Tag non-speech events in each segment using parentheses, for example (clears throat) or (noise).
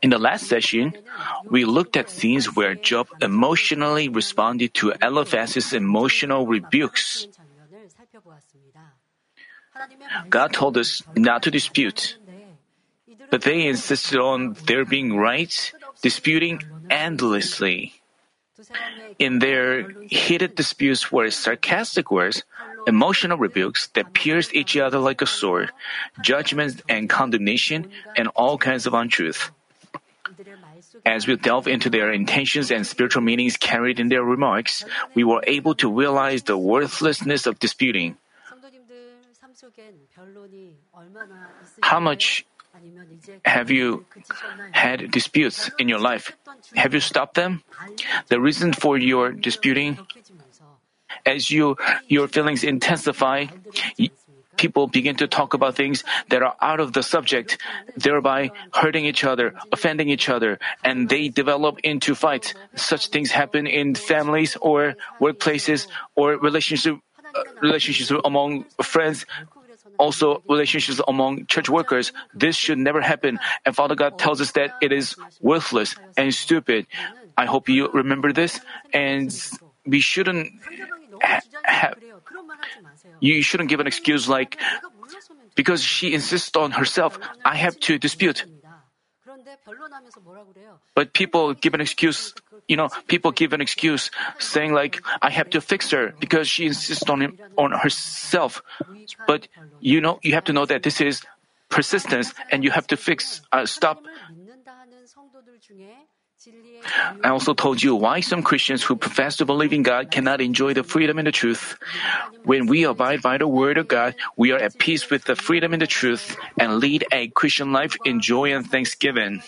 In the last session, we looked at scenes where Job emotionally responded to Eliphaz's emotional rebukes. God told us not to dispute, but they insisted on their being right, disputing endlessly. In their heated disputes were sarcastic words, emotional rebukes that pierced each other like a sword, judgments and condemnation, and all kinds of untruth. As we delve into their intentions and spiritual meanings carried in their remarks, we were able to realize the worthlessness of disputing. How much have you had disputes in your life? Have you stopped them? The reason for your disputing? As you, your feelings intensify, people begin to talk about things that are out of the subject, thereby hurting each other, offending each other, and they develop into fights. Such things happen in families or workplaces or relationship, uh, relationships among friends, also relationships among church workers. This should never happen. And Father God tells us that it is worthless and stupid. I hope you remember this. And we shouldn't have, you shouldn't give an excuse like, because she insists on herself, I have to dispute. But people give an excuse, you know, people give an excuse saying like, I have to fix her because she insists on him, on herself. But you know, you have to know that this is persistence and you have to fix, uh, stop. I also told you why some Christians who profess to believe in God cannot enjoy the freedom and the truth. When we abide by the Word of God, we are at peace with the freedom and the truth and lead a Christian life in joy and thanksgiving.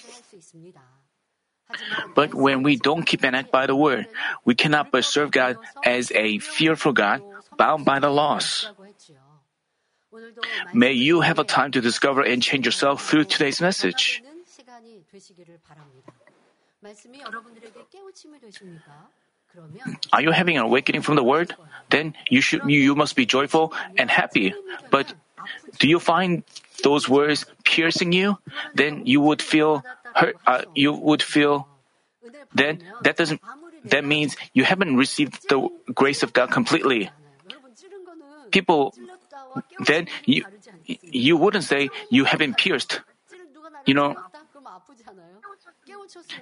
But when we don't keep and act by the Word, we cannot but serve God as a fearful God, bound by the laws. May you have a time to discover and change yourself through today's message. Are you having an awakening from the word? Then you should you, must be joyful and happy. But do you find those words piercing you? Then you would feel hurt. Uh, you would feel. Then that doesn't. That means you haven't received the grace of God completely. People. Then you you wouldn't say you haven't pierced. You know,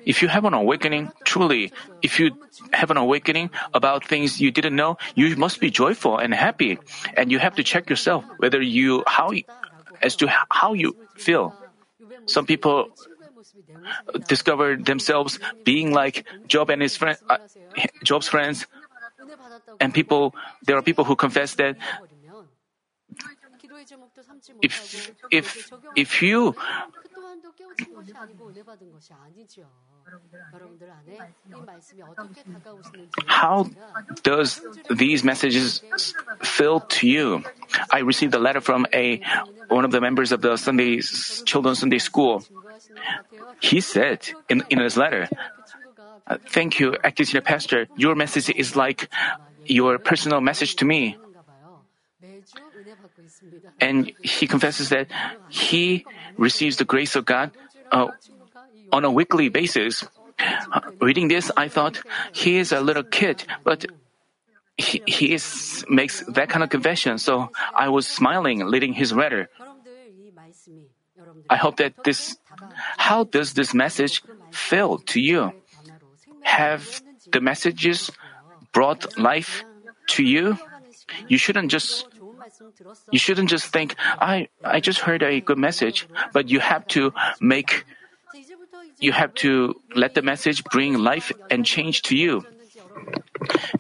if you have an awakening, truly, if you have an awakening about things you didn't know, you must be joyful and happy. And you have to check yourself whether you, how, as to how you feel. Some people discover themselves being like Job and his friend, uh, Job's friends. And people, there are people who confess that if, if, if you how does these messages feel to you? I received a letter from a one of the members of the Sunday Children's Sunday School. He said in, in his letter, "Thank you, acting senior pastor. Your message is like your personal message to me." And he confesses that he receives the grace of God uh, on a weekly basis. Uh, reading this, I thought he is a little kid, but he, he is, makes that kind of confession. So I was smiling, reading his letter. I hope that this, how does this message feel to you? Have the messages brought life to you? You shouldn't just you shouldn't just think, I, I just heard a good message, but you have to make, you have to let the message bring life and change to you.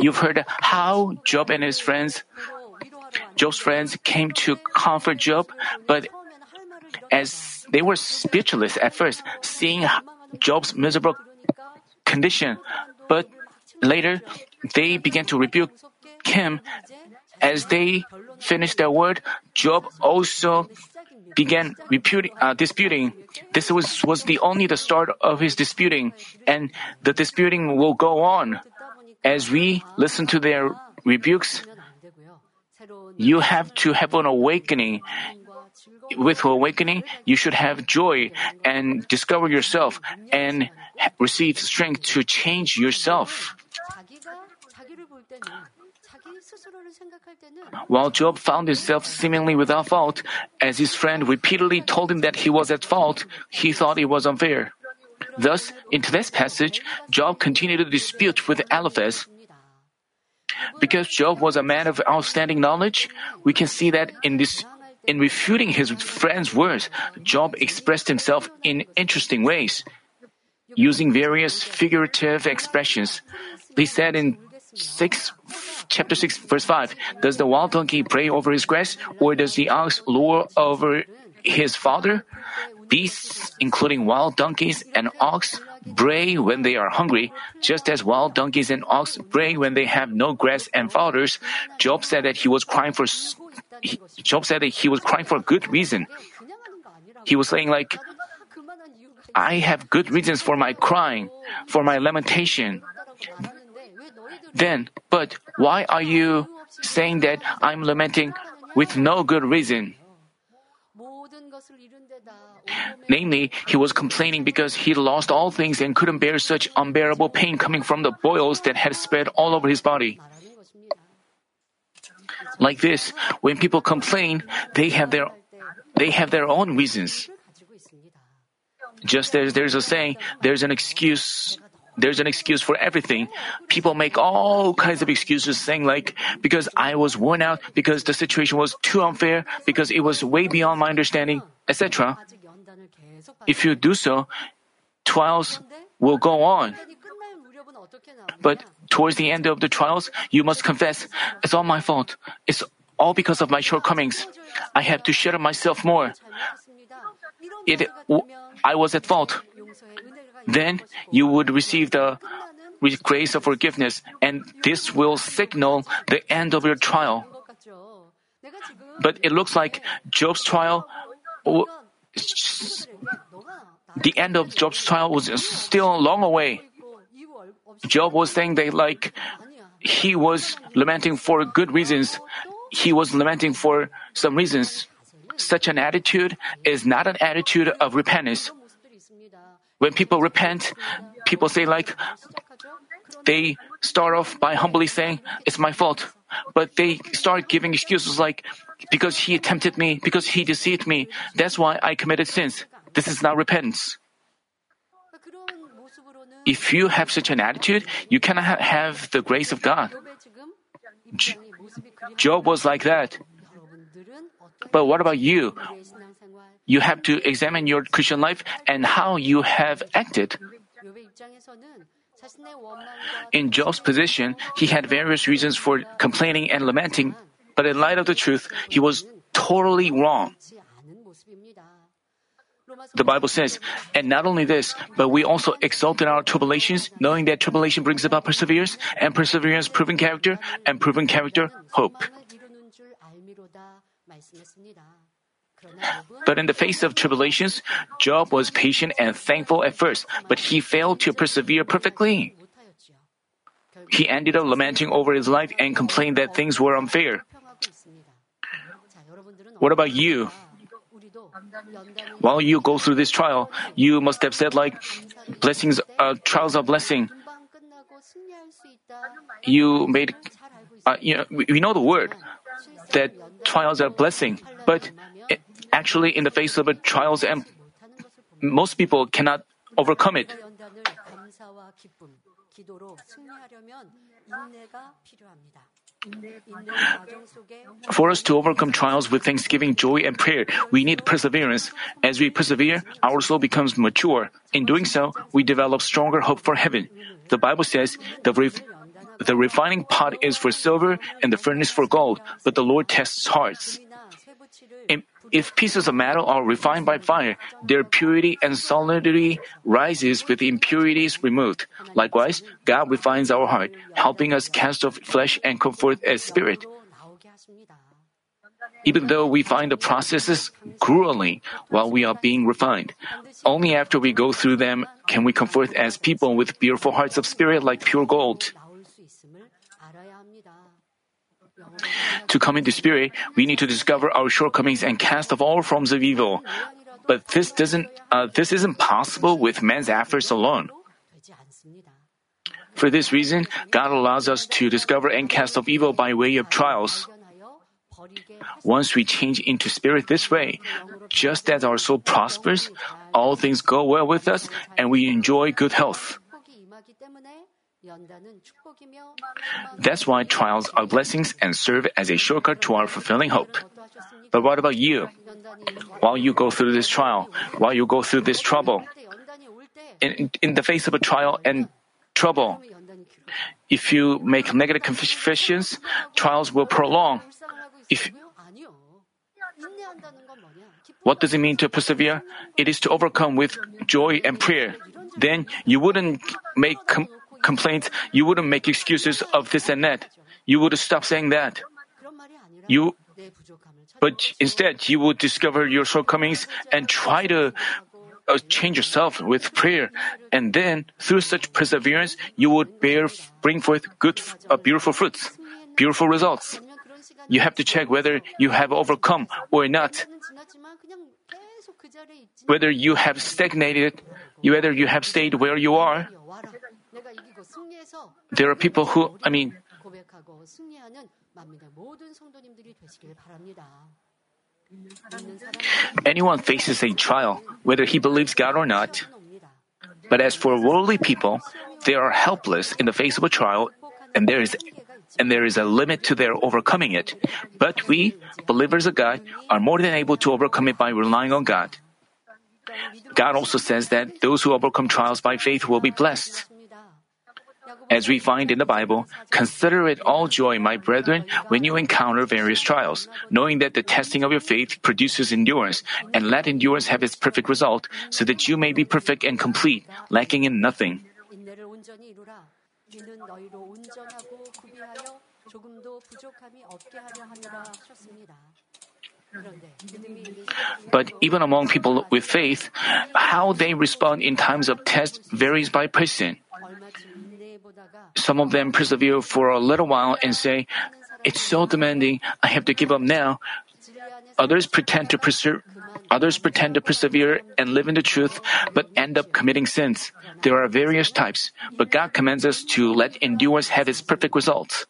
You've heard how Job and his friends, Job's friends came to comfort Job, but as they were speechless at first, seeing Job's miserable condition, but later they began to rebuke him as they finished their word, Job also began uh, disputing. This was, was the only the start of his disputing, and the disputing will go on. As we listen to their rebukes, you have to have an awakening. with awakening, you should have joy and discover yourself and receive strength to change yourself. While Job found himself seemingly without fault, as his friend repeatedly told him that he was at fault, he thought it was unfair. Thus, in today's passage, Job continued to dispute with Eliphaz. Because Job was a man of outstanding knowledge, we can see that in this in refuting his friend's words, Job expressed himself in interesting ways, using various figurative expressions. He said in 6, chapter 6, verse 5. Does the wild donkey pray over his grass, or does the ox lure over his father? Beasts, including wild donkeys and ox, bray when they are hungry, just as wild donkeys and ox bray when they have no grass and fathers. Job said that he was crying for. He, Job said that he was crying for good reason. He was saying like, "I have good reasons for my crying, for my lamentation." Then, but why are you saying that I'm lamenting with no good reason? Namely, he was complaining because he lost all things and couldn't bear such unbearable pain coming from the boils that had spread all over his body. Like this, when people complain, they have their they have their own reasons. Just as there's a saying, there's an excuse there's an excuse for everything. People make all kinds of excuses saying like, because I was worn out, because the situation was too unfair, because it was way beyond my understanding, etc. If you do so, trials will go on. But towards the end of the trials, you must confess, it's all my fault. It's all because of my shortcomings. I have to shut up myself more. It, I was at fault then you would receive the grace of forgiveness, and this will signal the end of your trial. But it looks like Job's trial, the end of Job's trial was still long away. Job was saying that, like, he was lamenting for good reasons. He was lamenting for some reasons. Such an attitude is not an attitude of repentance. When people repent, people say like, they start off by humbly saying, it's my fault. But they start giving excuses like, because he tempted me, because he deceived me. That's why I committed sins. This is not repentance. If you have such an attitude, you cannot ha- have the grace of God. J- Job was like that. But what about you? you have to examine your Christian life and how you have acted. In Job's position, he had various reasons for complaining and lamenting, but in light of the truth, he was totally wrong. The Bible says, and not only this, but we also exult in our tribulations, knowing that tribulation brings about perseverance, and perseverance proven character, and proven character hope. But in the face of tribulations, Job was patient and thankful at first, but he failed to persevere perfectly. He ended up lamenting over his life and complained that things were unfair. What about you? While you go through this trial, you must have said like, blessings, uh, trials are blessing. You made, uh, you know, we know the word that trials are blessing, but Actually, in the face of trials, and most people cannot overcome it. For us to overcome trials with thanksgiving, joy, and prayer, we need perseverance. As we persevere, our soul becomes mature. In doing so, we develop stronger hope for heaven. The Bible says, the, ref- the refining pot is for silver and the furnace for gold, but the Lord tests hearts. If pieces of metal are refined by fire, their purity and solidity rises with impurities removed. Likewise, God refines our heart, helping us cast off flesh and comfort as spirit. Even though we find the processes grueling while we are being refined, only after we go through them can we comfort as people with beautiful hearts of spirit like pure gold. To come into spirit, we need to discover our shortcomings and cast off all forms of evil. But this doesn't uh, this isn't possible with man's efforts alone. For this reason, God allows us to discover and cast off evil by way of trials. Once we change into spirit this way, just as our soul prospers, all things go well with us and we enjoy good health. That's why trials are blessings and serve as a shortcut to our fulfilling hope. But what about you? While you go through this trial, while you go through this trouble, in, in the face of a trial and trouble, if you make negative confessions, trials will prolong. If what does it mean to persevere? It is to overcome with joy and prayer. Then you wouldn't make com- complaints, you wouldn't make excuses of this and that. You would stop saying that. You, but instead, you would discover your shortcomings and try to uh, change yourself with prayer. And then, through such perseverance, you would bear, bring forth good, uh, beautiful fruits, beautiful results. You have to check whether you have overcome or not. Whether you have stagnated, whether you have stayed where you are, there are people who, I mean, anyone faces a trial, whether he believes God or not. But as for worldly people, they are helpless in the face of a trial, and there is and there is a limit to their overcoming it. But we, believers of God, are more than able to overcome it by relying on God. God also says that those who overcome trials by faith will be blessed. As we find in the Bible, consider it all joy, my brethren, when you encounter various trials, knowing that the testing of your faith produces endurance, and let endurance have its perfect result, so that you may be perfect and complete, lacking in nothing. But even among people with faith, how they respond in times of test varies by person. Some of them persevere for a little while and say, It's so demanding, I have to give up now. Others pretend to persevere. Others pretend to persevere and live in the truth, but end up committing sins. There are various types, but God commands us to let endurance have its perfect results.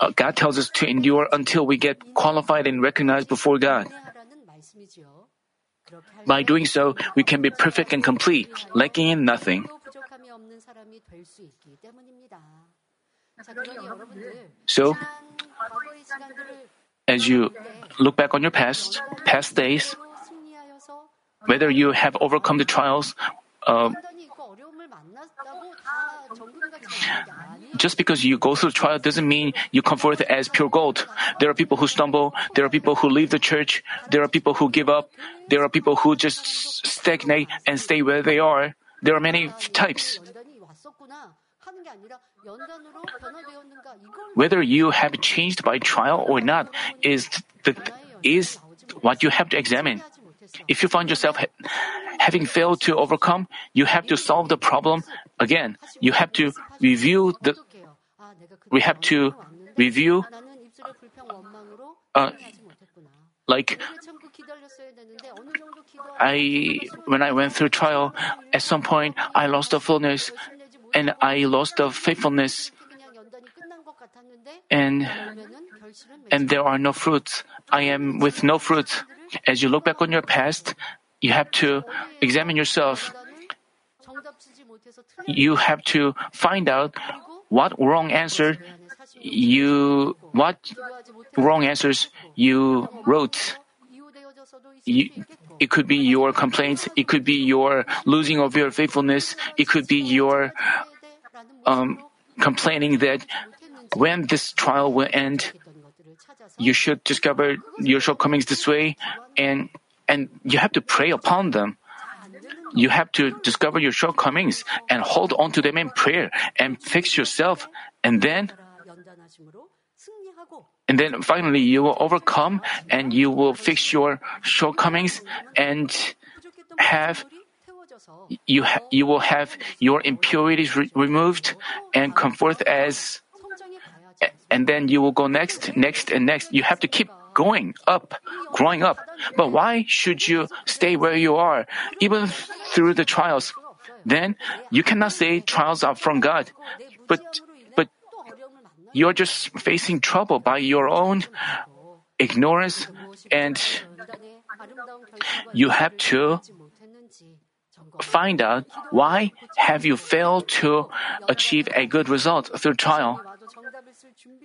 Uh, God tells us to endure until we get qualified and recognized before God. By doing so, we can be perfect and complete, lacking in nothing. So, as you look back on your past, past days, whether you have overcome the trials, uh, just because you go through trial doesn't mean you come forth as pure gold. There are people who stumble. There are people who leave the church. There are people who give up. There are people who just stagnate and stay where they are. There are many types. Whether you have changed by trial or not is the, is what you have to examine. If you find yourself ha- having failed to overcome, you have to solve the problem again. You have to review the. We have to review. Uh, like I when I went through trial, at some point I lost the fullness, and I lost the faithfulness, and and there are no fruits. I am with no fruits as you look back on your past, you have to examine yourself. You have to find out what wrong answer you what wrong answers you wrote. You, it could be your complaints. It could be your losing of your faithfulness. It could be your um, complaining that when this trial will end, you should discover your shortcomings this way and and you have to pray upon them. You have to discover your shortcomings and hold on to them in prayer and fix yourself and then and then finally you will overcome and you will fix your shortcomings and have you ha- you will have your impurities re- removed and come forth as and then you will go next, next, and next. You have to keep going up, growing up. But why should you stay where you are, even through the trials? Then you cannot say trials are from God. But, but you're just facing trouble by your own ignorance and you have to find out why have you failed to achieve a good result through trial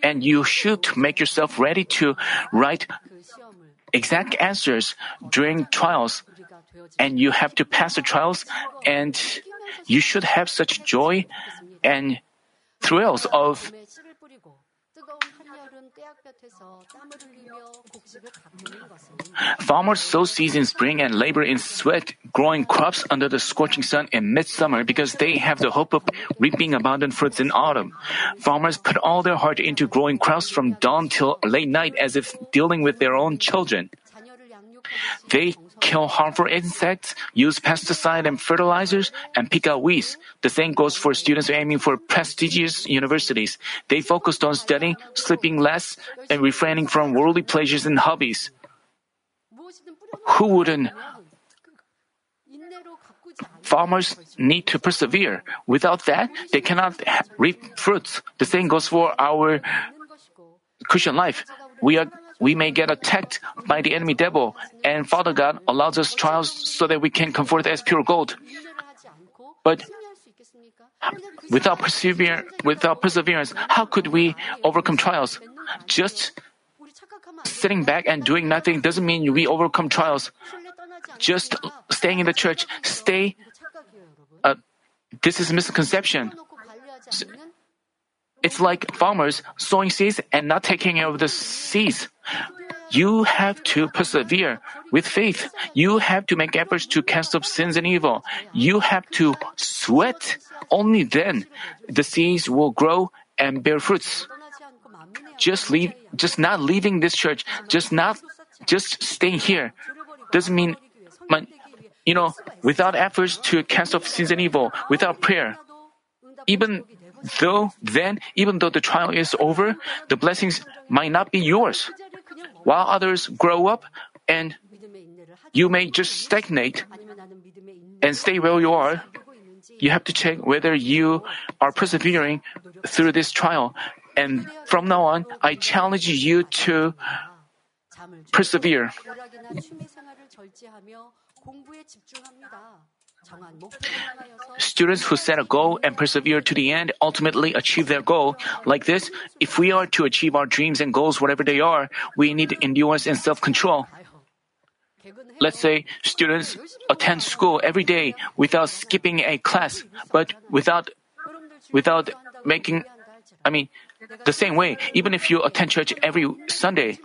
and you should make yourself ready to write exact answers during trials. And you have to pass the trials and you should have such joy and thrills of Farmers sow seeds in spring and labor in sweat, growing crops under the scorching sun in midsummer because they have the hope of reaping abundant fruits in autumn. Farmers put all their heart into growing crops from dawn till late night as if dealing with their own children. They kill harmful insects, use pesticide and fertilizers, and pick out weeds. The same goes for students aiming for prestigious universities. They focused on studying, sleeping less, and refraining from worldly pleasures and hobbies. Who wouldn't? Farmers need to persevere. Without that, they cannot reap fruits. The same goes for our Christian life. We are we may get attacked by the enemy devil, and Father God allows us trials so that we can come forth as pure gold. But without persevere, without perseverance, how could we overcome trials? Just sitting back and doing nothing doesn't mean we overcome trials. Just staying in the church, stay. Uh, this is misconception. It's like farmers sowing seeds and not taking care of the seeds. You have to persevere with faith. You have to make efforts to cast off sins and evil. You have to sweat. Only then the seeds will grow and bear fruits. Just leave, just not leaving this church, just not, just staying here doesn't mean, you know, without efforts to cast off sins and evil, without prayer. Even though then, even though the trial is over, the blessings might not be yours. While others grow up and you may just stagnate and stay where you are, you have to check whether you are persevering through this trial. And from now on, I challenge you to persevere. Students who set a goal and persevere to the end ultimately achieve their goal. Like this, if we are to achieve our dreams and goals, whatever they are, we need endurance and self control. Let's say students attend school every day without skipping a class, but without, without making, I mean, the same way, even if you attend church every Sunday,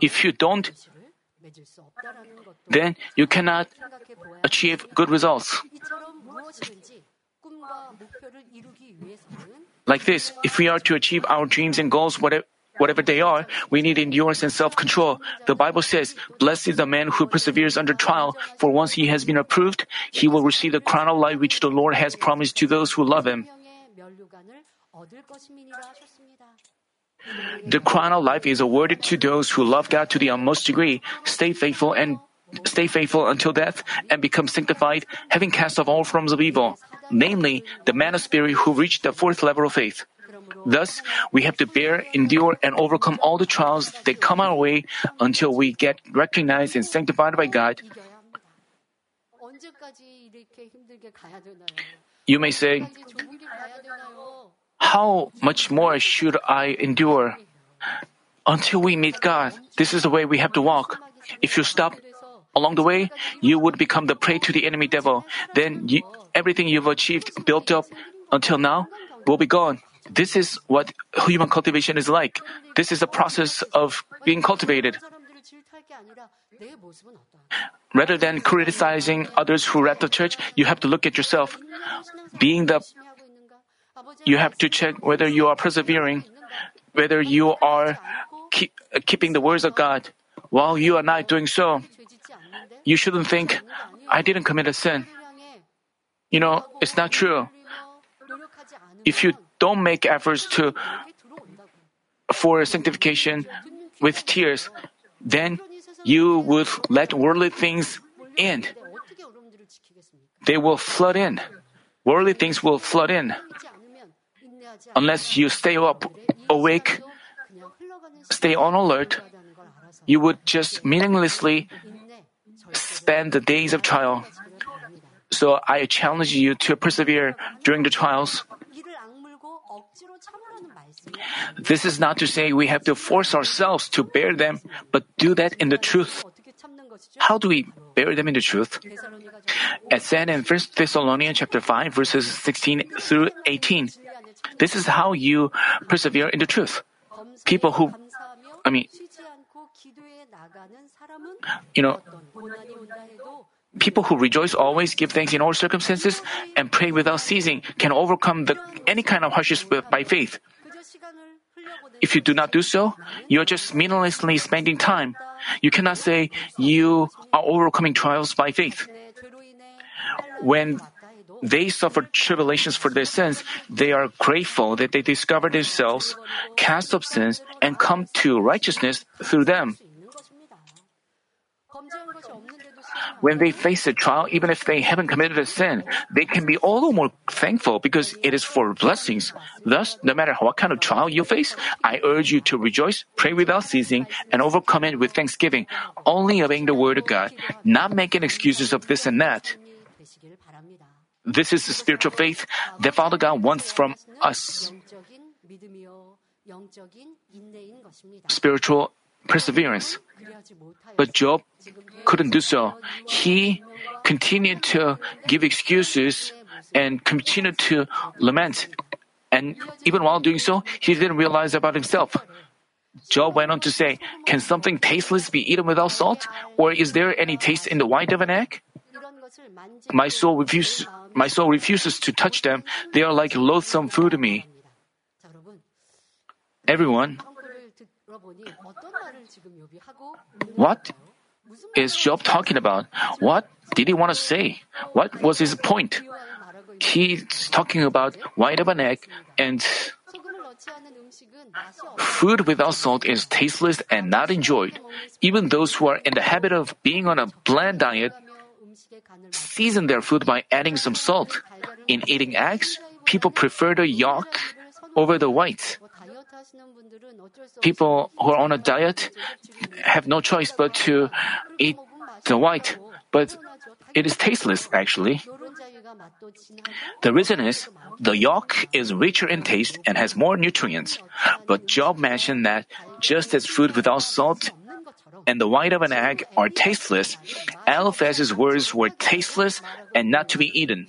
if you don't, then you cannot achieve good results. Like this, if we are to achieve our dreams and goals, whatever, whatever they are, we need endurance and self control. The Bible says, Blessed is the man who perseveres under trial, for once he has been approved, he will receive the crown of life which the Lord has promised to those who love him. The crown of life is awarded to those who love God to the utmost degree, stay faithful and stay faithful until death, and become sanctified, having cast off all forms of evil, namely the man of spirit who reached the fourth level of faith. Thus, we have to bear, endure, and overcome all the trials that come our way until we get recognized and sanctified by God. You may say, How much more should I endure? Until we meet God, this is the way we have to walk. If you stop along the way, you would become the prey to the enemy devil. Then you, everything you've achieved, built up until now, will be gone. This is what human cultivation is like. This is the process of being cultivated. Rather than criticizing others who left the church, you have to look at yourself. Being the you have to check whether you are persevering, whether you are keep, keeping the words of God. While you are not doing so, you shouldn't think, I didn't commit a sin. You know, it's not true. If you don't make efforts to for sanctification with tears, then you would let worldly things in. They will flood in. Worldly things will flood in. Unless you stay up awake, stay on alert, you would just meaninglessly Spend the days of trial. So I challenge you to persevere during the trials. This is not to say we have to force ourselves to bear them, but do that in the truth. How do we bear them in the truth? As said in First Thessalonians chapter 5 verses 16 through 18, this is how you persevere in the truth. People who, I mean, you know, people who rejoice always give thanks in all circumstances and pray without ceasing can overcome the, any kind of hardships by faith. If you do not do so, you're just meaninglessly spending time. You cannot say you are overcoming trials by faith. When they suffered tribulations for their sins, they are grateful that they discovered themselves, cast off sins, and come to righteousness through them. when they face a trial, even if they haven't committed a sin, they can be all the more thankful because it is for blessings. Thus, no matter what kind of trial you face, I urge you to rejoice, pray without ceasing, and overcome it with thanksgiving, only obeying the word of God, not making excuses of this and that. This is the spiritual faith that Father God wants from us. Spiritual perseverance. But Job couldn't do so. He continued to give excuses and continued to lament. And even while doing so, he didn't realize about himself. Job went on to say, Can something tasteless be eaten without salt? Or is there any taste in the white of an egg? My soul, refuse, my soul refuses to touch them. They are like loathsome food to me. Everyone, what is Job talking about? What did he want to say? What was his point? He's talking about white of an egg and Food without salt is tasteless and not enjoyed. Even those who are in the habit of being on a bland diet season their food by adding some salt. In eating eggs, people prefer the yolk over the white people who are on a diet have no choice but to eat the white, but it is tasteless actually. The reason is the yolk is richer in taste and has more nutrients. But Job mentioned that just as food without salt and the white of an egg are tasteless, Eliphaz's words were tasteless and not to be eaten.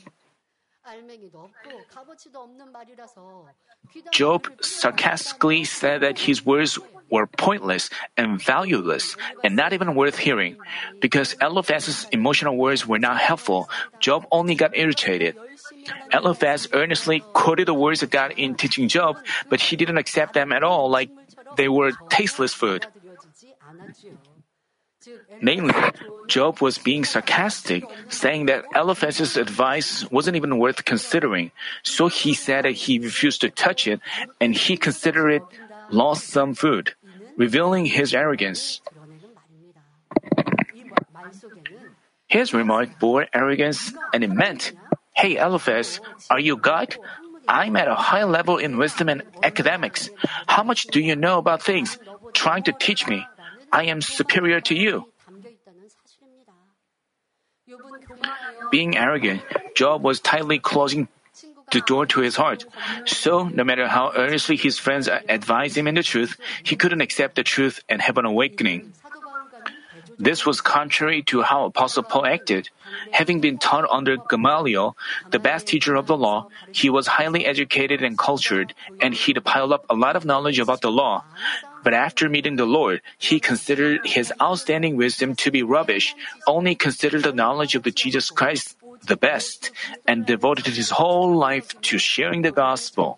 Job sarcastically said that his words were pointless and valueless and not even worth hearing. Because Eliphaz's emotional words were not helpful, Job only got irritated. Eliphaz earnestly quoted the words of God in teaching Job, but he didn't accept them at all like they were tasteless food. Namely, Job was being sarcastic, saying that Eliphaz's advice wasn't even worth considering. So he said that he refused to touch it, and he considered it lost some food, revealing his arrogance. His remark bore arrogance, and it meant, Hey Eliphaz, are you God? I'm at a high level in wisdom and academics. How much do you know about things? Trying to teach me. I am superior to you. Being arrogant, Job was tightly closing the door to his heart. So, no matter how earnestly his friends advised him in the truth, he couldn't accept the truth and have an awakening. This was contrary to how Apostle Paul acted. Having been taught under Gamaliel, the best teacher of the law, he was highly educated and cultured, and he'd piled up a lot of knowledge about the law. But after meeting the Lord, he considered his outstanding wisdom to be rubbish, only considered the knowledge of the Jesus Christ the best, and devoted his whole life to sharing the gospel.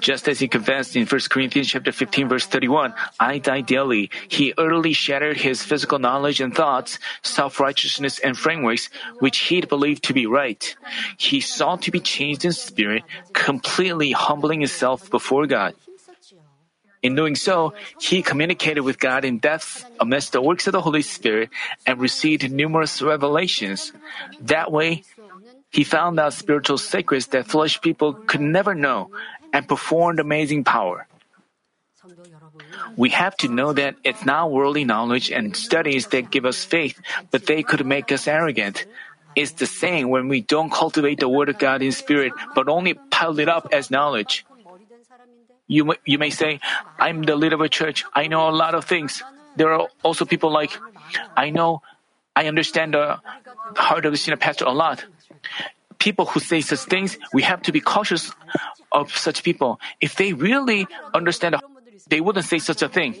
Just as he confessed in 1 Corinthians chapter 15 verse 31, I die daily, he utterly shattered his physical knowledge and thoughts, self-righteousness and frameworks, which he believed to be right. He sought to be changed in spirit, completely humbling himself before God. In doing so, he communicated with God in depth amidst the works of the Holy Spirit and received numerous revelations. That way, he found out spiritual secrets that flesh people could never know and performed amazing power. We have to know that it's not worldly knowledge and studies that give us faith, but they could make us arrogant. It's the same when we don't cultivate the Word of God in spirit, but only pile it up as knowledge. You, may, you may say, I'm the leader of a church. I know a lot of things. There are also people like, I know, I understand the heart of the senior pastor a lot people who say such things, we have to be cautious of such people. If they really understand, they wouldn't say such a thing.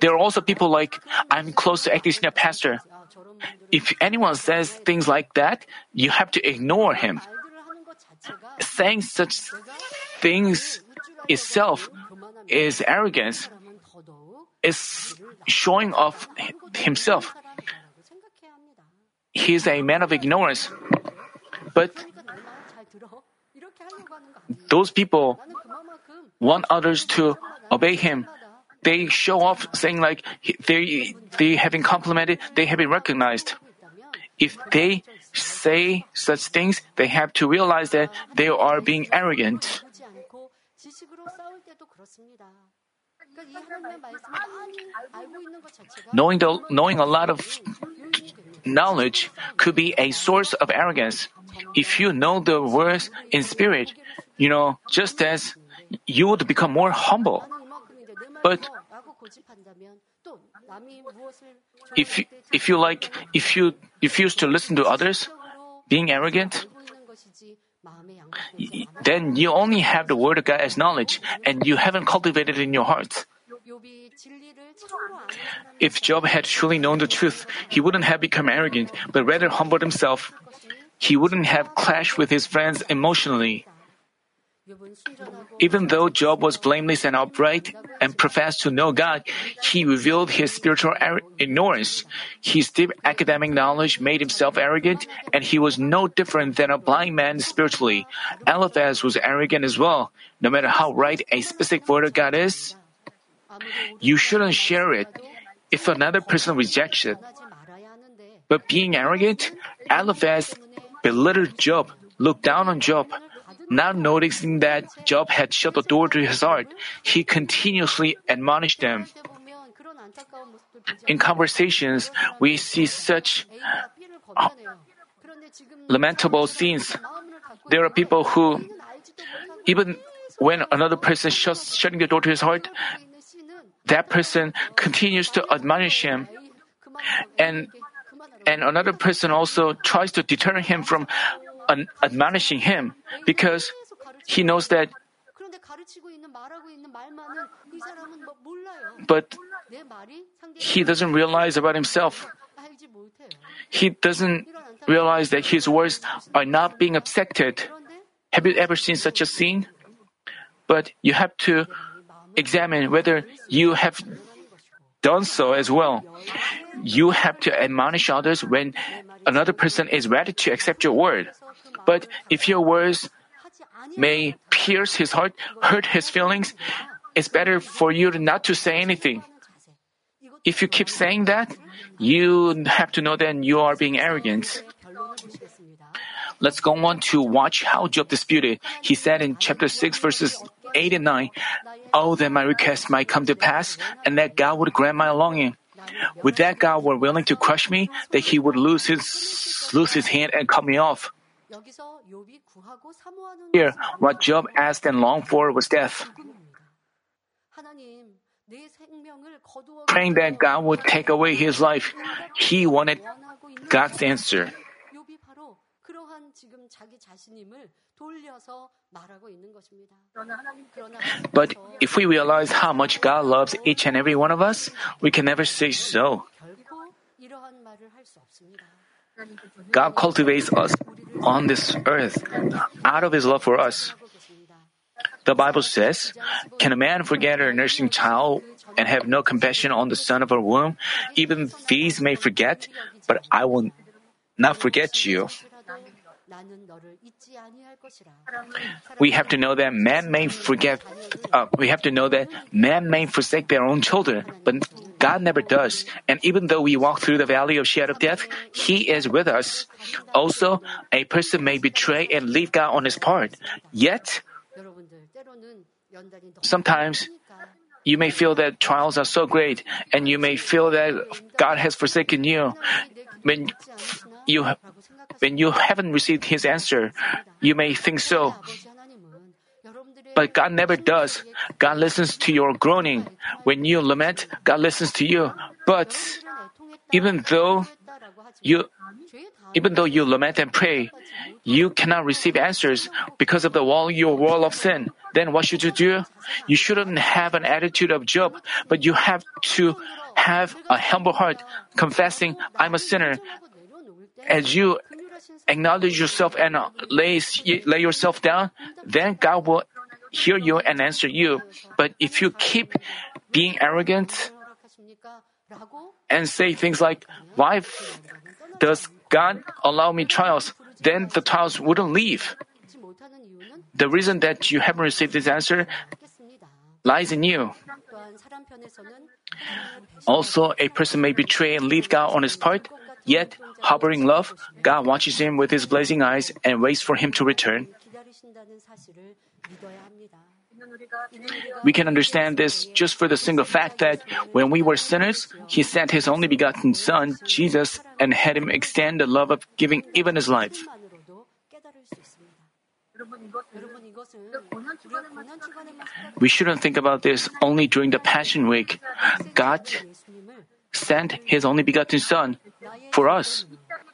There are also people like, I'm close to acting pastor. If anyone says things like that, you have to ignore him. Saying such things itself is arrogance, is showing off himself he is a man of ignorance. But those people want others to obey him. They show off saying like they they have been complimented, they have been recognized. If they say such things, they have to realize that they are being arrogant. Knowing, the, knowing a lot of knowledge could be a source of arrogance. If you know the words in spirit, you know, just as you would become more humble. But if you, if you like, if you refuse to listen to others, being arrogant, then you only have the Word of God as knowledge, and you haven't cultivated it in your heart. If Job had truly known the truth, he wouldn't have become arrogant, but rather humbled himself. He wouldn't have clashed with his friends emotionally. Even though Job was blameless and upright and professed to know God, he revealed his spiritual ignorance. His deep academic knowledge made himself arrogant, and he was no different than a blind man spiritually. Eliphaz was arrogant as well. No matter how right a specific word of God is, you shouldn't share it if another person rejects it. But being arrogant, Eliphaz belittled Job, looked down on Job, not noticing that Job had shut the door to his heart, he continuously admonished them. In conversations, we see such uh, lamentable scenes. There are people who, even when another person shuts shutting the door to his heart, that person continues to admonish him, and and another person also tries to deter him from admonishing him because he knows that. But he doesn't realize about himself. He doesn't realize that his words are not being accepted. Have you ever seen such a scene? But you have to examine whether you have done so as well. You have to admonish others when another person is ready to accept your word. But if your words may pierce his heart, hurt his feelings, it's better for you not to say anything. If you keep saying that, you have to know that you are being arrogant. Let's go on to watch how Job disputed. He said in chapter 6, verses 8 and 9, Oh, that my request might come to pass, and that God would grant my longing. Would that God were willing to crush me, that he would lose his, lose his hand and cut me off. Here, what Job asked and longed for was death. Praying that God would take away his life, he wanted God's answer. But if we realize how much God loves each and every one of us, we can never say so. God cultivates us on this earth out of His love for us. The Bible says, Can a man forget a nursing child and have no compassion on the son of her womb? Even these may forget, but I will not forget you. (clears throat) We have to know that man may forget, uh, we have to know that man may forsake their own children, but God never does. And even though we walk through the valley of shadow of death, He is with us. Also, a person may betray and leave God on his part. Yet, sometimes you may feel that trials are so great and you may feel that God has forsaken you. When you when you haven't received his answer, you may think so. But God never does. God listens to your groaning. When you lament, God listens to you. But even though you even though you lament and pray, you cannot receive answers because of the wall your wall of sin. Then what should you do? You shouldn't have an attitude of Job, but you have to have a humble heart, confessing, I'm a sinner. As you acknowledge yourself and uh, lay, lay yourself down, then God will hear you and answer you. But if you keep being arrogant and say things like, Why does God allow me trials? Then the trials wouldn't leave. The reason that you haven't received this answer lies in you. Also, a person may betray and leave God on his part, yet, harboring love, God watches him with his blazing eyes and waits for him to return. We can understand this just for the single fact that when we were sinners, He sent His only begotten Son, Jesus, and had Him extend the love of giving even His life. We shouldn't think about this only during the Passion Week. God sent His only begotten Son for us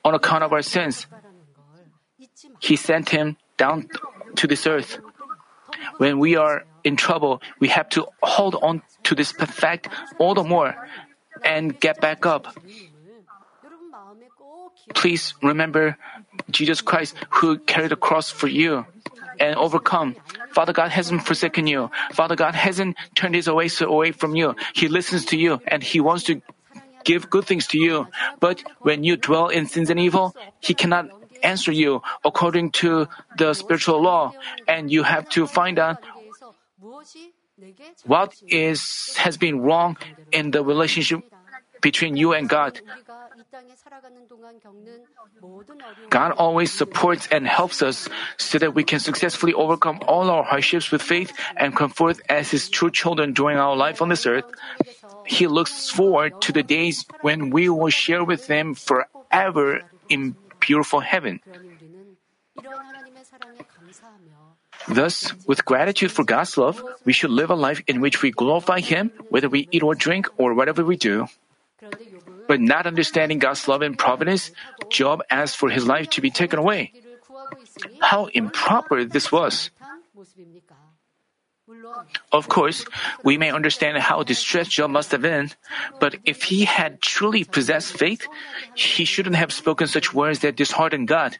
on account of our sins. He sent Him down to this earth. When we are in trouble, we have to hold on to this fact all the more and get back up. Please remember Jesus Christ who carried the cross for you and overcome. Father God hasn't forsaken you. Father God hasn't turned his away away from you. He listens to you and he wants to give good things to you. But when you dwell in sins and evil, he cannot answer you according to the spiritual law, and you have to find out what is has been wrong in the relationship between you and God. God always supports and helps us so that we can successfully overcome all our hardships with faith and come forth as His true children during our life on this earth. He looks forward to the days when we will share with Him forever in beautiful heaven. Thus, with gratitude for God's love, we should live a life in which we glorify Him, whether we eat or drink or whatever we do. But not understanding God's love and providence, Job asked for his life to be taken away. How improper this was! Of course, we may understand how distressed Job must have been, but if he had truly possessed faith, he shouldn't have spoken such words that disheartened God.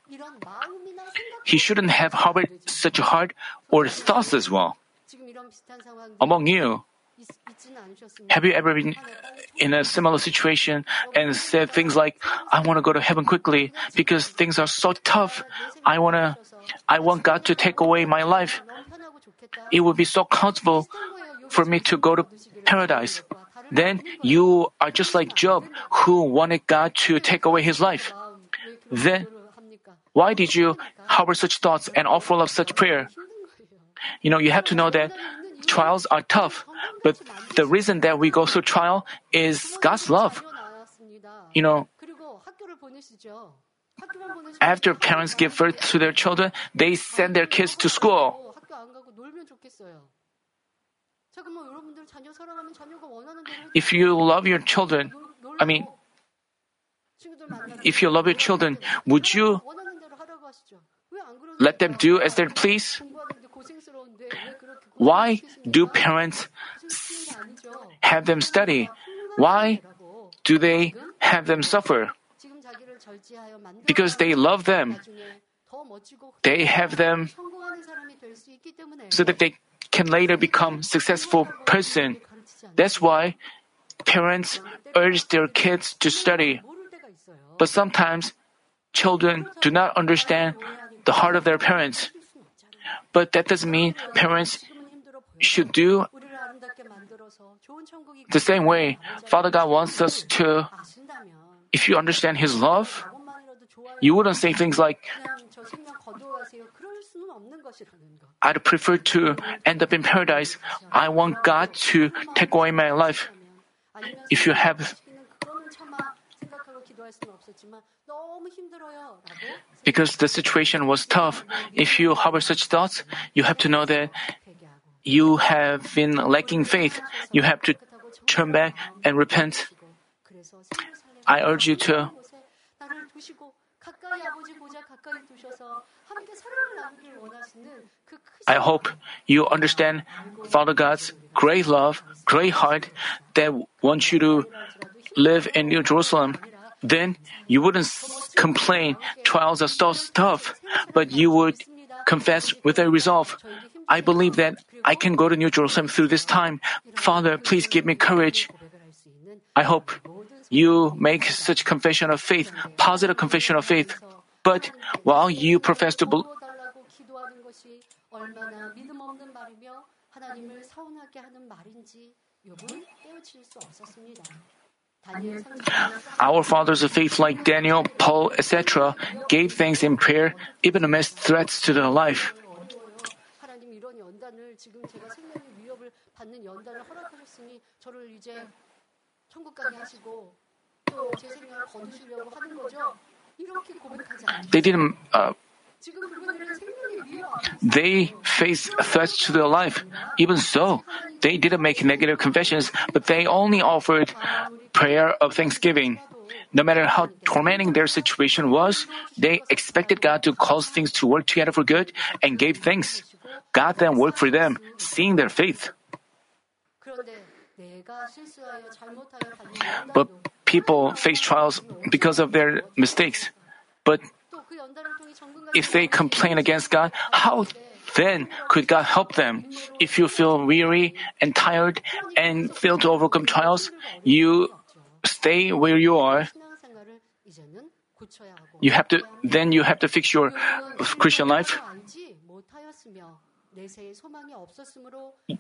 He shouldn't have harbored such a heart or thoughts as well. Among you, have you ever been in a similar situation and said things like, I want to go to heaven quickly because things are so tough. I want to, I want God to take away my life. It would be so comfortable for me to go to paradise. Then you are just like Job who wanted God to take away his life. Then why did you harbor such thoughts and offer up such prayer? You know, you have to know that trials are tough, but the reason that we go through trial is God's love. You know, after parents give birth to their children, they send their kids to school. If you love your children, I mean, if you love your children, would you let them do as they please? Why do parents have them study? Why do they have them suffer? Because they love them. They have them so that they can later become successful person. That's why parents urge their kids to study. But sometimes children do not understand the heart of their parents. But that doesn't mean parents should do. The same way, Father God wants us to, if you understand His love, you wouldn't say things like, I'd prefer to end up in paradise. I want God to take away my life. If you have because the situation was tough, if you harbor such thoughts, you have to know that you have been lacking faith, you have to turn back and repent. I urge you to. I hope you understand Father God's great love, great heart that wants you to live in New Jerusalem. Then you wouldn't complain trials are so tough, but you would confess with a resolve I believe that I can go to New Jerusalem through this time. Father, please give me courage. I hope you make such confession of faith, positive confession of faith. But while you profess to believe, our fathers of faith like Daniel, Paul, etc., gave thanks in prayer even amidst threats to their life. 연단을 지금 제가 생명의 위협을 받는 연단을 허락하셨으니 저를 이제 천국 가게 하시고 또 제 생명을 거두시려고 하는 거죠. 이렇게 고백하지 않아요. They didn't. Uh, 지금 그분들은 생명의 위협 they faced threats to their life. Even so, they didn't make negative confessions, but they only offered prayer of thanksgiving. No matter how tormenting their situation was, they expected God to cause things to work together for good and gave thanks. God then worked for them, seeing their faith. But people face trials because of their mistakes. But if they complain against God, how then could God help them? If you feel weary and tired and fail to overcome trials, you stay where you are. You have to then you have to fix your Christian life.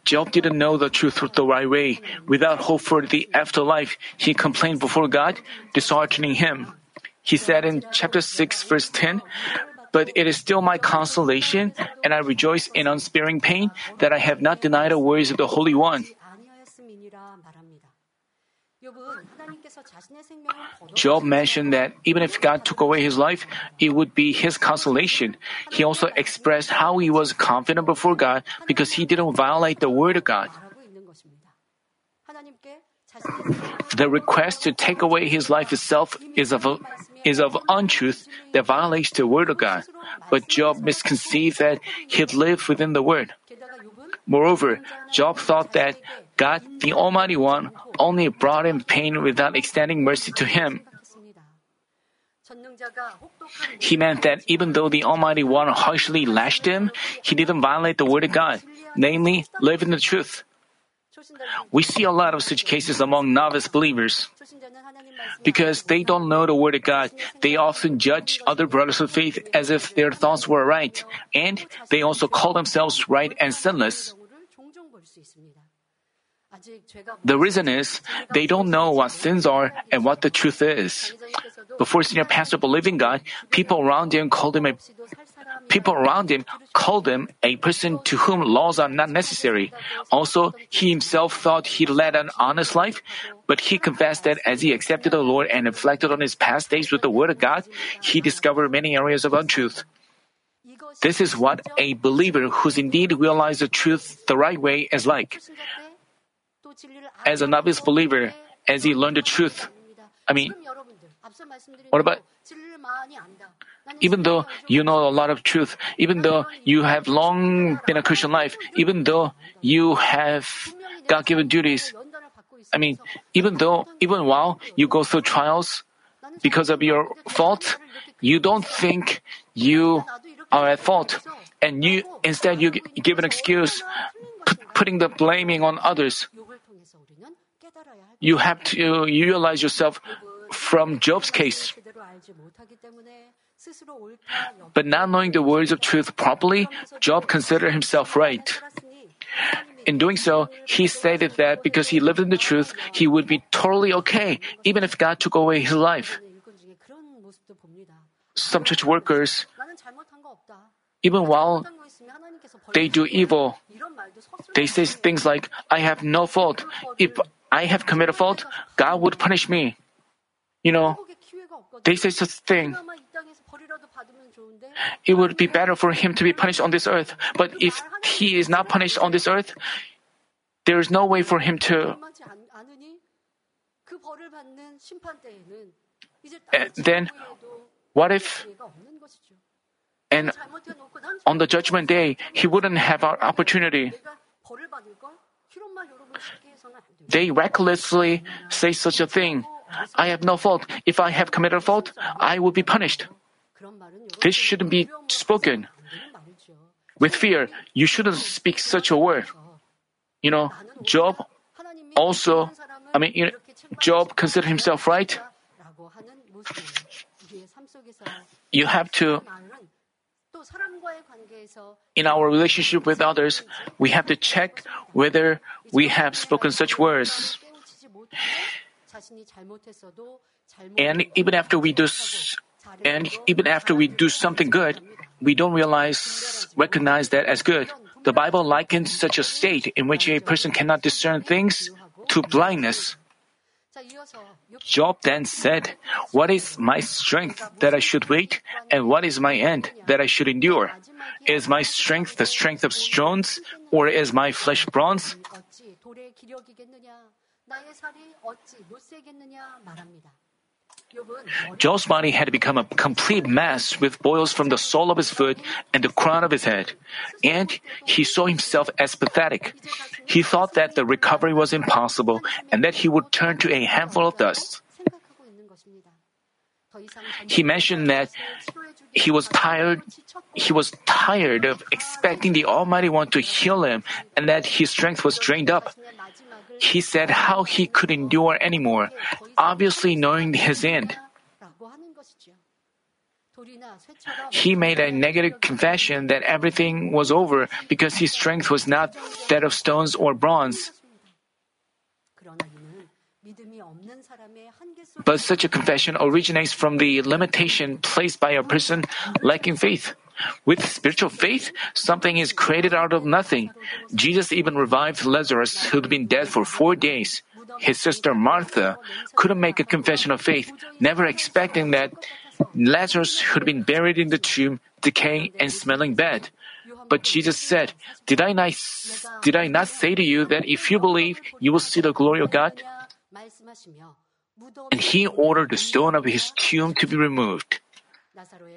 Job didn't know the truth the right way. Without hope for the afterlife, he complained before God, disheartening him. He said in chapter 6, verse 10, But it is still my consolation, and I rejoice in unsparing pain, that I have not denied the words of the Holy One. Job mentioned that even if God took away his life, it would be his consolation. He also expressed how he was confident before God because he didn't violate the word of God. The request to take away his life itself is of, is of untruth that violates the word of God. But Job misconceived that he'd lived within the word. Moreover, Job thought that God, the Almighty One, only brought him pain without extending mercy to him. He meant that even though the Almighty One harshly lashed him, he didn't violate the Word of God, namely, live in the truth. We see a lot of such cases among novice believers. Because they don't know the Word of God, they often judge other brothers of faith as if their thoughts were right, and they also call themselves right and sinless. The reason is they don't know what sins are and what the truth is. Before senior pastor believed in God, people around him called him a people around him called him a person to whom laws are not necessary. Also, he himself thought he led an honest life, but he confessed that as he accepted the Lord and reflected on his past days with the Word of God, he discovered many areas of untruth. This is what a believer who's indeed realized the truth the right way is like as a novice believer as he learned the truth. I mean, what about even though you know a lot of truth, even though you have long been a Christian life, even though you have God given duties, I mean, even though, even while you go through trials because of your fault, you don't think you are at fault. And you, instead, you give an excuse, putting the blaming on others you have to realize yourself from Job's case. But not knowing the words of truth properly, Job considered himself right. In doing so, he stated that because he lived in the truth, he would be totally okay, even if God took away his life. Some church workers, even while they do evil, they say things like, I have no fault. If I have committed a fault, God would punish me. You know, this is the thing. It would be better for him to be punished on this earth. But if he is not punished on this earth, there is no way for him to. And then, what if. And on the judgment day, he wouldn't have an opportunity. They recklessly say such a thing. I have no fault. If I have committed a fault, I will be punished. This shouldn't be spoken. With fear, you shouldn't speak such a word. You know, Job also, I mean, you know, Job considered himself right. You have to in our relationship with others, we have to check whether we have spoken such words. And even after we do, and even after we do something good, we don't realize, recognize that as good. The Bible likens such a state in which a person cannot discern things to blindness. Job then said, What is my strength that I should wait? And what is my end that I should endure? Is my strength the strength of stones, or is my flesh bronze? Joel's body had become a complete mess with boils from the sole of his foot and the crown of his head. And he saw himself as pathetic. He thought that the recovery was impossible and that he would turn to a handful of dust. He mentioned that he was tired he was tired of expecting the Almighty One to heal him and that his strength was drained up. He said how he could endure anymore, obviously knowing his end. He made a negative confession that everything was over because his strength was not that of stones or bronze. But such a confession originates from the limitation placed by a person lacking faith. With spiritual faith, something is created out of nothing. Jesus even revived Lazarus, who'd been dead for four days. His sister Martha couldn't make a confession of faith, never expecting that Lazarus, who'd been buried in the tomb, decaying and smelling bad. But Jesus said, did I, not, did I not say to you that if you believe, you will see the glory of God? And he ordered the stone of his tomb to be removed.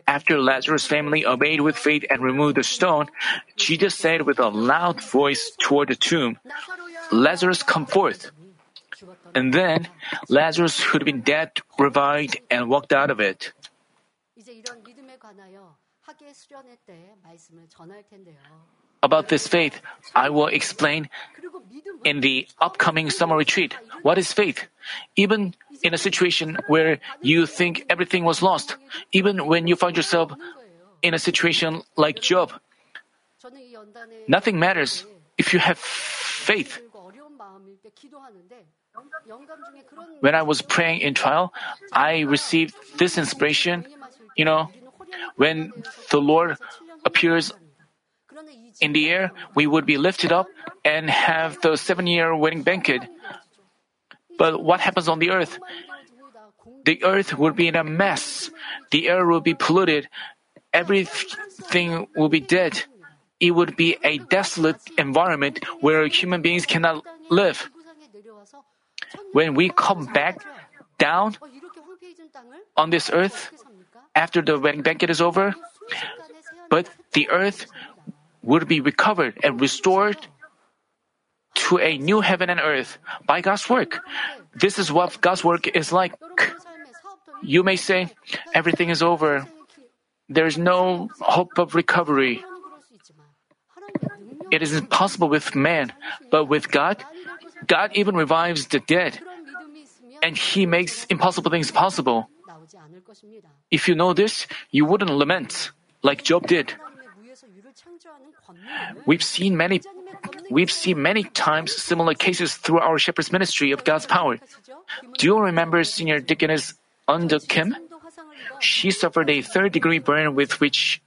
After Lazarus' family obeyed with faith and removed the stone, Jesus said with a loud voice toward the tomb, Lazarus, come forth. And then Lazarus, who'd been dead, revived and walked out of it about this faith, I will explain in the upcoming summer retreat. What is faith? Even in a situation where you think everything was lost, even when you find yourself in a situation like Job, nothing matters if you have faith. When I was praying in trial, I received this inspiration. You know, when the Lord appears in the air, we would be lifted up and have the seven year wedding banquet. But what happens on the earth? The earth would be in a mess. The air would be polluted. Everything will be dead. It would be a desolate environment where human beings cannot live. When we come back down on this earth after the wedding banquet is over, but the earth would be recovered and restored to a new heaven and earth by God's work. This is what God's work is like. You may say, everything is over. There is no hope of recovery. It is impossible with man, but with God, God even revives the dead and He makes impossible things possible. If you know this, you wouldn't lament like Job did. We've seen many we've seen many times similar cases through our shepherd's ministry of God's power. Do you remember senior deaconess Under Kim? She suffered a third degree burn with which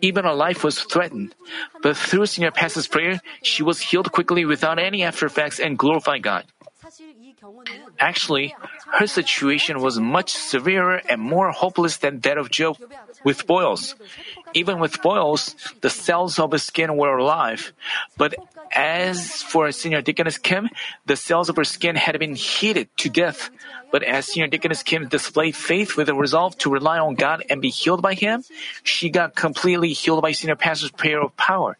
even her life was threatened. But through Senior Pastor's prayer, she was healed quickly without any after effects and glorified God. Actually, her situation was much severer and more hopeless than that of Job with boils. Even with boils, the cells of her skin were alive. But as for Senior Deaconess Kim, the cells of her skin had been heated to death. But as Senior Deaconess Kim displayed faith with a resolve to rely on God and be healed by Him, she got completely healed by Senior Pastor's prayer of power.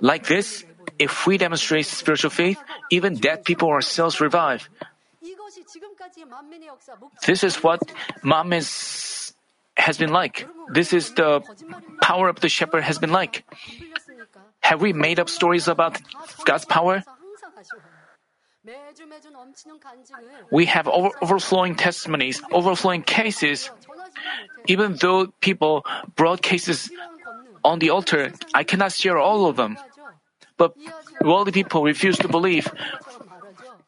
Like this, if we demonstrate spiritual faith, even dead people ourselves revive. This is what Manmin's has been like. This is the power of the shepherd has been like. Have we made up stories about God's power? We have over- overflowing testimonies, overflowing cases. Even though people brought cases on the altar, I cannot share all of them. But worldly people refuse to believe,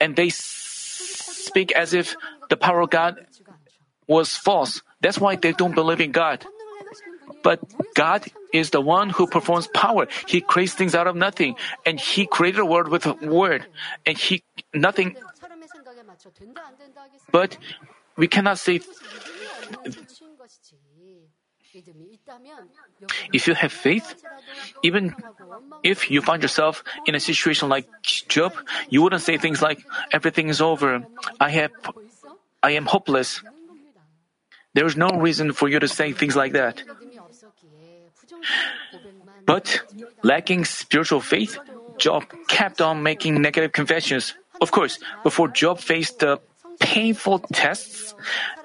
and they speak as if the power of God was false. That's why they don't believe in God. But God is the one who performs power. He creates things out of nothing, and He created a world with a word, and He nothing. But we cannot say if you have faith, even if you find yourself in a situation like Job, you wouldn't say things like, everything is over, I have, I am hopeless. There's no reason for you to say things like that. But lacking spiritual faith, Job kept on making negative confessions. Of course, before Job faced the painful tests,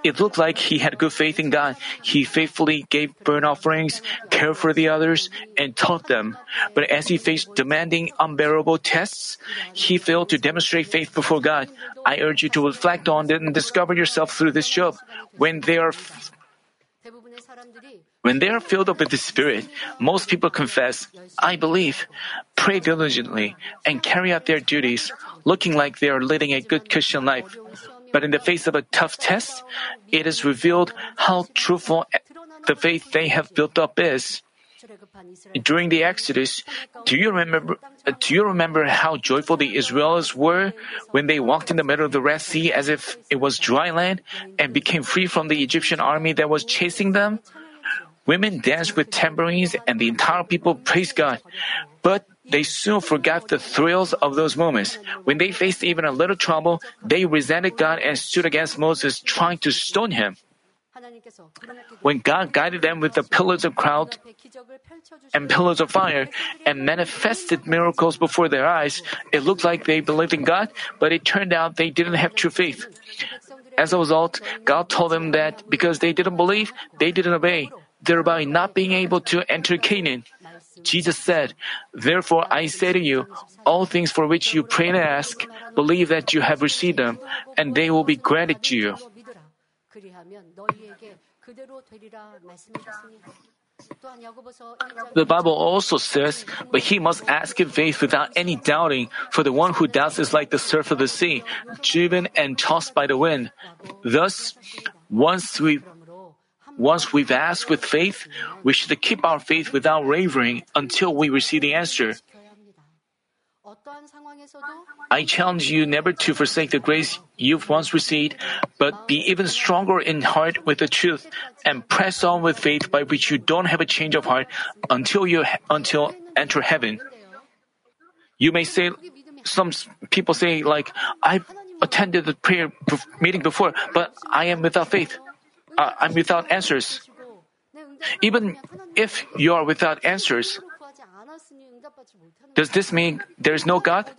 it looked like he had good faith in God. He faithfully gave burnt offerings, cared for the others, and taught them. But as he faced demanding, unbearable tests, he failed to demonstrate faith before God. I urge you to reflect on and discover yourself through this job. When they are when they are filled up with the Spirit, most people confess, I believe, pray diligently, and carry out their duties, looking like they are leading a good Christian life. But in the face of a tough test, it is revealed how truthful the faith they have built up is. During the Exodus, do you remember do you remember how joyful the Israelites were when they walked in the middle of the Red Sea as if it was dry land and became free from the Egyptian army that was chasing them? Women danced with tambourines and the entire people praised God. But they soon forgot the thrills of those moments. When they faced even a little trouble, they resented God and stood against Moses trying to stone him. When God guided them with the pillars of cloud and pillars of fire and manifested miracles before their eyes, it looked like they believed in God, but it turned out they didn't have true faith. As a result, God told them that because they didn't believe, they didn't obey, thereby not being able to enter Canaan. Jesus said, Therefore I say to you, all things for which you pray and ask, believe that you have received them, and they will be granted to you. The Bible also says, But he must ask in faith without any doubting, for the one who doubts is like the surf of the sea, driven and tossed by the wind. Thus, once we once we've asked with faith, we should keep our faith without wavering until we receive the answer. I challenge you never to forsake the grace you've once received, but be even stronger in heart with the truth and press on with faith by which you don't have a change of heart until you until enter heaven. You may say some people say like I've attended the prayer meeting before, but I am without faith uh, I'm without answers. Even if you are without answers, does this mean there is no God?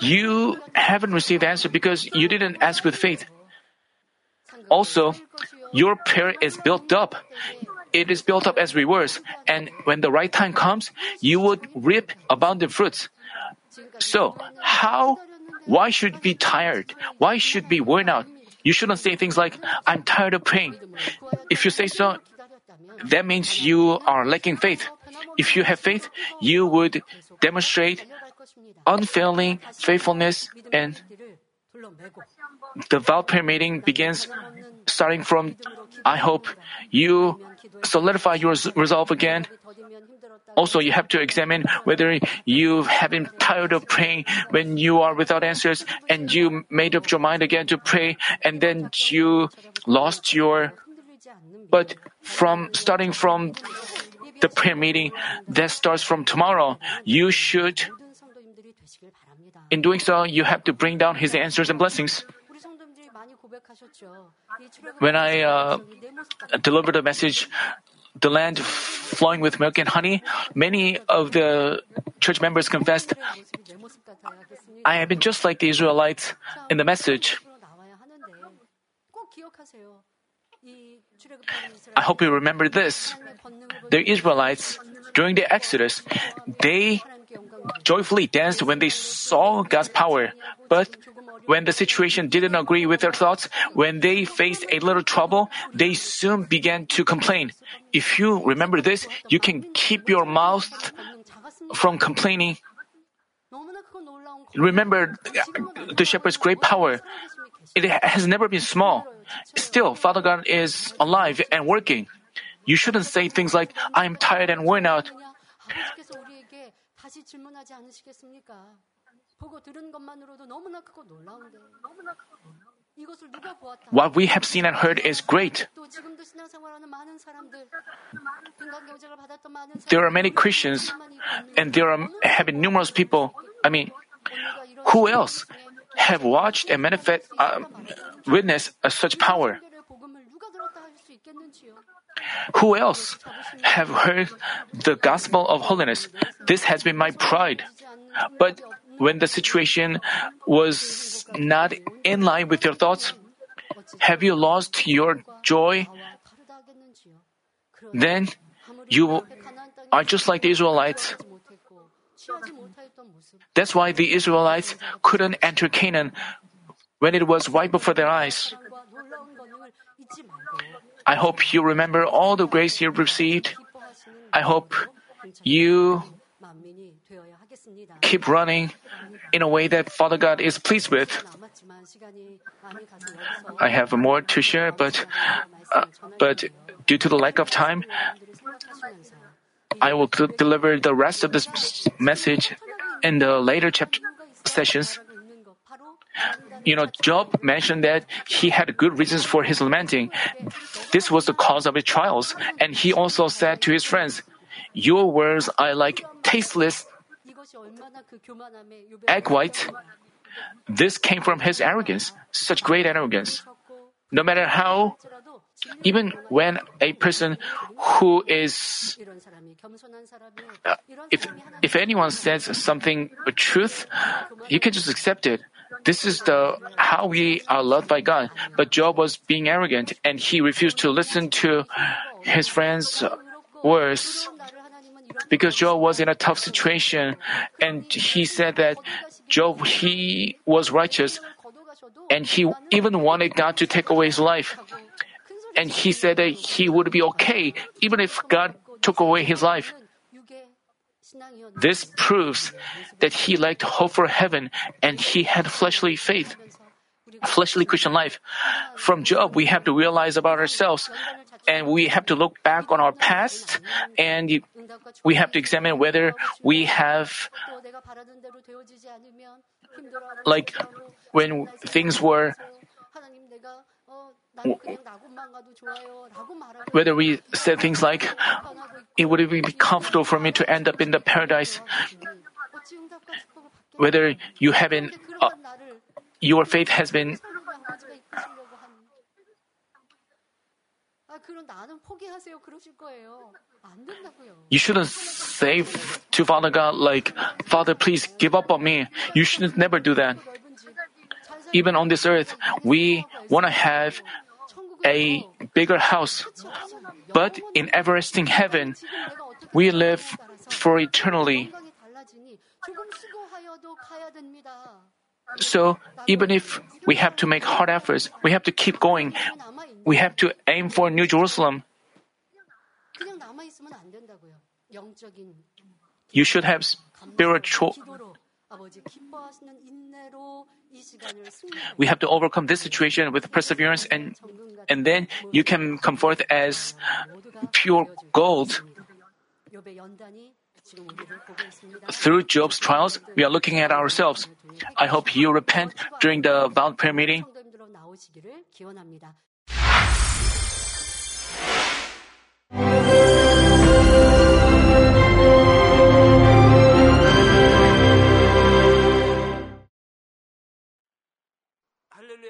You haven't received answer because you didn't ask with faith. Also, your prayer is built up. It is built up as rewards, and when the right time comes, you would reap abundant fruits. So, how? Why should be tired? Why should be worn out? You shouldn't say things like, I'm tired of praying. If you say so, that means you are lacking faith. If you have faith, you would demonstrate unfailing faithfulness and the vow prayer meeting begins starting from I hope you solidify your resolve again. Also, you have to examine whether you have been tired of praying when you are without answers and you made up your mind again to pray and then you lost your. But from starting from the prayer meeting that starts from tomorrow, you should, in doing so, you have to bring down His answers and blessings. When I uh, delivered a message, the land flowing with milk and honey, many of the church members confessed, I have been just like the Israelites in the message. I hope you remember this. The Israelites, during the Exodus, they joyfully danced when they saw God's power. But when the situation didn't agree with their thoughts, when they faced a little trouble, they soon began to complain. If you remember this, you can keep your mouth from complaining. Remember the shepherd's great power. It has never been small. Still, Father God is alive and working. You shouldn't say things like, I'm tired and worn out. What we have seen and heard is great. There are many Christians, and there are have been numerous people. I mean, who else have watched and manifest, uh, witnessed uh, such power? Who else have heard the gospel of holiness? This has been my pride. But when the situation was not in line with your thoughts, have you lost your joy? Then you are just like the Israelites. That's why the Israelites couldn't enter Canaan when it was right before their eyes. I hope you remember all the grace you received. I hope you keep running in a way that Father God is pleased with. I have more to share, but uh, but due to the lack of time, I will deliver the rest of this message in the later chapter sessions. You know, Job mentioned that he had good reasons for his lamenting. This was the cause of his trials, and he also said to his friends, "Your words are like tasteless egg white. This came from his arrogance, such great arrogance. No matter how, even when a person who is, uh, if, if anyone says something a truth, you can just accept it. This is the how we are loved by God. But Job was being arrogant and he refused to listen to his friends' words because Job was in a tough situation and he said that Job, he was righteous and he even wanted God to take away his life. And he said that he would be okay even if God took away his life. This proves that he lacked hope for heaven and he had fleshly faith, fleshly Christian life. From Job, we have to realize about ourselves and we have to look back on our past and we have to examine whether we have like when things were whether we said things like it would be comfortable for me to end up in the paradise. Whether you haven't uh, your faith has been you shouldn't say to Father God like, Father, please give up on me. You should never do that. Even on this earth, we want to have a bigger house. But in everlasting heaven, we live for eternally. So even if we have to make hard efforts, we have to keep going. We have to aim for New Jerusalem. You should have spiritual. We have to overcome this situation with perseverance and and then you can come forth as pure gold. Through Job's trials, we are looking at ourselves. I hope you repent during the vow prayer meeting.